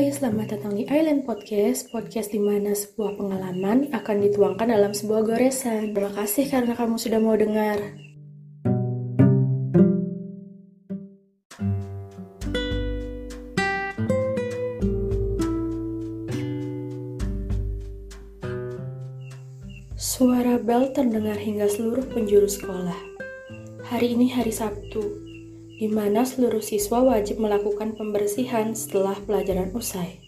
Hai, selamat datang di Island Podcast, podcast di mana sebuah pengalaman akan dituangkan dalam sebuah goresan. Terima kasih karena kamu sudah mau dengar. Suara bel terdengar hingga seluruh penjuru sekolah. Hari ini hari Sabtu, di mana seluruh siswa wajib melakukan pembersihan setelah pelajaran usai.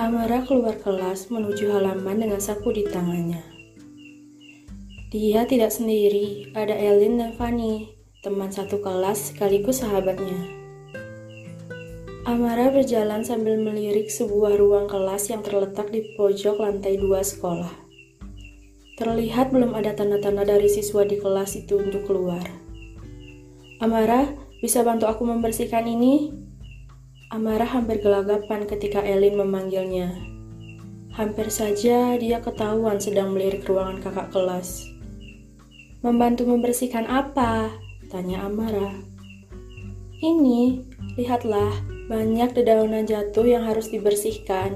Amara keluar kelas menuju halaman dengan sapu di tangannya. Dia tidak sendiri, ada Elin dan Fanny, teman satu kelas sekaligus sahabatnya. Amara berjalan sambil melirik sebuah ruang kelas yang terletak di pojok lantai dua sekolah. Terlihat belum ada tanda-tanda dari siswa di kelas itu untuk keluar. Amara, bisa bantu aku membersihkan ini? Amara hampir gelagapan ketika Elin memanggilnya. Hampir saja dia ketahuan sedang melirik ruangan kakak kelas. Membantu membersihkan apa? Tanya Amara. Ini, lihatlah, banyak dedaunan jatuh yang harus dibersihkan.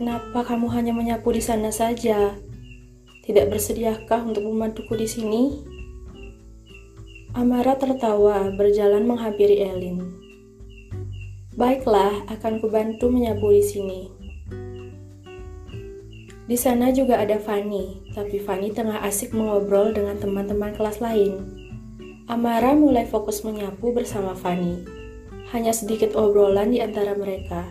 Kenapa kamu hanya menyapu di sana saja? Tidak bersediakah untuk membantuku di sini? Amara tertawa berjalan menghampiri Elin. Baiklah, akan kubantu menyapu di sini. Di sana juga ada Fanny, tapi Fanny tengah asik mengobrol dengan teman-teman kelas lain. Amara mulai fokus menyapu bersama Fanny. Hanya sedikit obrolan di antara mereka.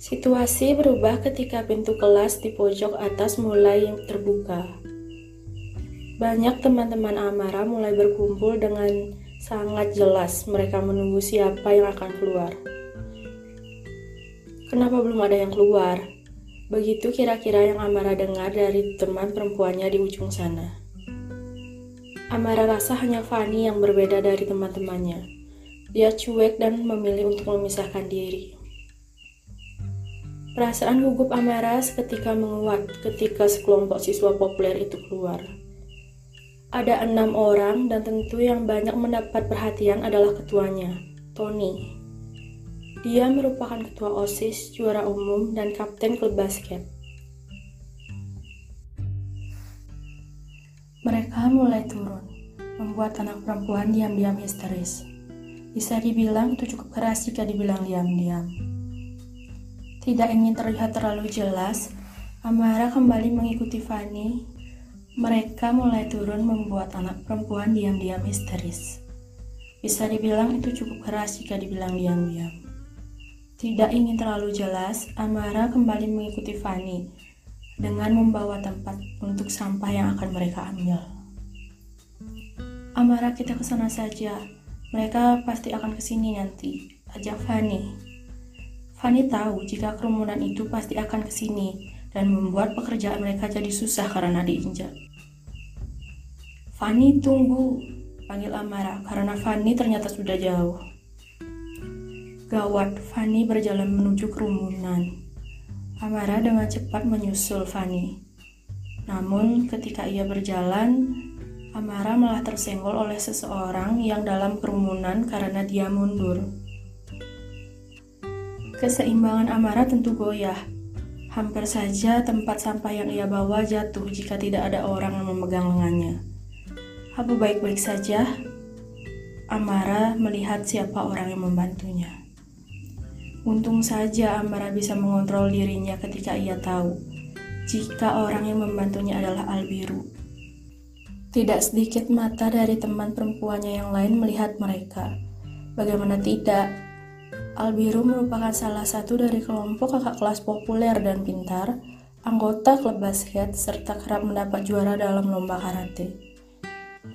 Situasi berubah ketika pintu kelas di pojok atas mulai terbuka. Banyak teman-teman Amara mulai berkumpul dengan sangat jelas mereka menunggu siapa yang akan keluar. Kenapa belum ada yang keluar? Begitu kira-kira yang Amara dengar dari teman perempuannya di ujung sana. Amara rasa hanya Fanny yang berbeda dari teman-temannya. Dia cuek dan memilih untuk memisahkan diri. Perasaan gugup Amara seketika menguat ketika sekelompok siswa populer itu keluar. Ada enam orang dan tentu yang banyak mendapat perhatian adalah ketuanya, Tony. Dia merupakan ketua OSIS, juara umum, dan kapten klub basket. Mereka mulai turun, membuat anak perempuan diam-diam histeris. Bisa dibilang itu cukup keras jika dibilang diam-diam. Tidak ingin terlihat terlalu jelas, Amara kembali mengikuti Fanny mereka mulai turun membuat anak perempuan diam-diam histeris. Bisa dibilang itu cukup keras jika dibilang diam-diam. Tidak ingin terlalu jelas, Amara kembali mengikuti Fanny dengan membawa tempat untuk sampah yang akan mereka ambil. Amara kita ke sana saja. Mereka pasti akan ke sini nanti. Ajak Fanny. Fanny tahu jika kerumunan itu pasti akan ke sini dan membuat pekerjaan mereka jadi susah karena diinjak. Fanny tunggu, panggil Amara karena Fanny ternyata sudah jauh. Gawat, Fanny berjalan menuju kerumunan. Amara dengan cepat menyusul Fanny. Namun ketika ia berjalan, Amara malah tersenggol oleh seseorang yang dalam kerumunan karena dia mundur. Keseimbangan Amara tentu goyah Hampir saja tempat sampah yang ia bawa jatuh jika tidak ada orang yang memegang lengannya. Apa baik-baik saja? Amara melihat siapa orang yang membantunya. Untung saja Amara bisa mengontrol dirinya ketika ia tahu jika orang yang membantunya adalah Albiru. Tidak sedikit mata dari teman perempuannya yang lain melihat mereka. Bagaimana tidak, Albiru merupakan salah satu dari kelompok kakak kelas populer dan pintar, anggota klub basket, serta kerap mendapat juara dalam lomba karate.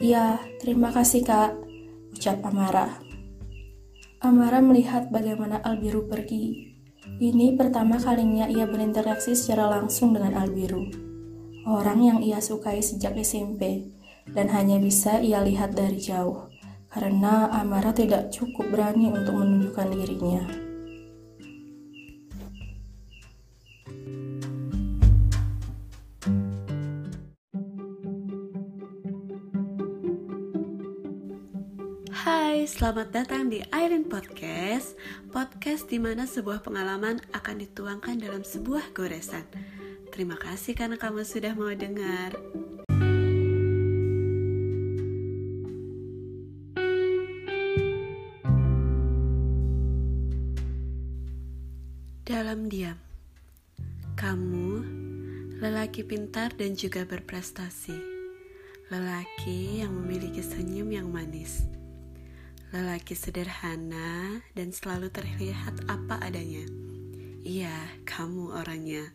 Ya, terima kasih kak, ucap Amara. Amara melihat bagaimana Albiru pergi. Ini pertama kalinya ia berinteraksi secara langsung dengan Albiru, orang yang ia sukai sejak SMP, dan hanya bisa ia lihat dari jauh karena Amara tidak cukup berani untuk menunjukkan dirinya. Selamat datang di Airin Podcast Podcast di mana sebuah pengalaman akan dituangkan dalam sebuah goresan. Terima kasih karena kamu sudah mau dengar. Dalam diam Kamu, lelaki pintar dan juga berprestasi. Lelaki yang memiliki senyum yang manis Lelaki sederhana dan selalu terlihat apa adanya. Iya, kamu orangnya.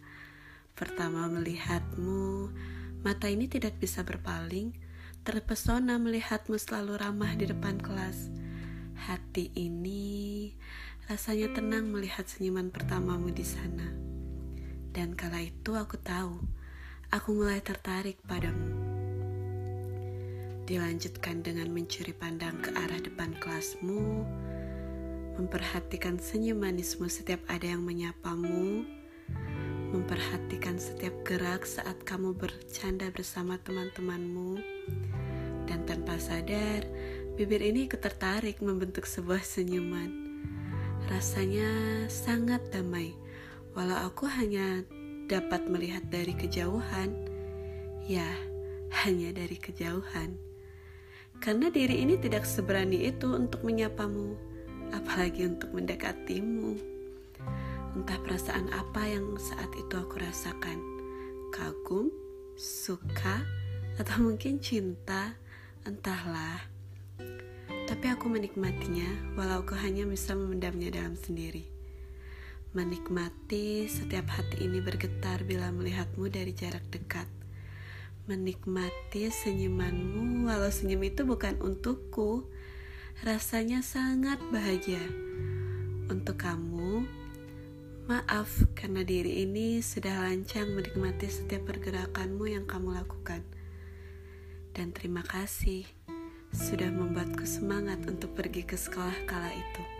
Pertama melihatmu, mata ini tidak bisa berpaling, terpesona melihatmu selalu ramah di depan kelas. Hati ini rasanya tenang melihat senyuman pertamamu di sana. Dan kala itu aku tahu, aku mulai tertarik padamu. Dilanjutkan dengan mencuri pandang ke arah depan kelasmu, memperhatikan senyum manismu setiap ada yang menyapamu, memperhatikan setiap gerak saat kamu bercanda bersama teman-temanmu, dan tanpa sadar, bibir ini ikut tertarik membentuk sebuah senyuman. Rasanya sangat damai, walau aku hanya dapat melihat dari kejauhan. Ya, hanya dari kejauhan. Karena diri ini tidak seberani itu untuk menyapamu, apalagi untuk mendekatimu. Entah perasaan apa yang saat itu aku rasakan. Kagum, suka, atau mungkin cinta, entahlah. Tapi aku menikmatinya walau aku hanya bisa memendamnya dalam sendiri. Menikmati setiap hati ini bergetar bila melihatmu dari jarak dekat menikmati senyumanmu walau senyum itu bukan untukku. Rasanya sangat bahagia. Untuk kamu, maaf karena diri ini sudah lancang menikmati setiap pergerakanmu yang kamu lakukan. Dan terima kasih sudah membuatku semangat untuk pergi ke sekolah kala itu.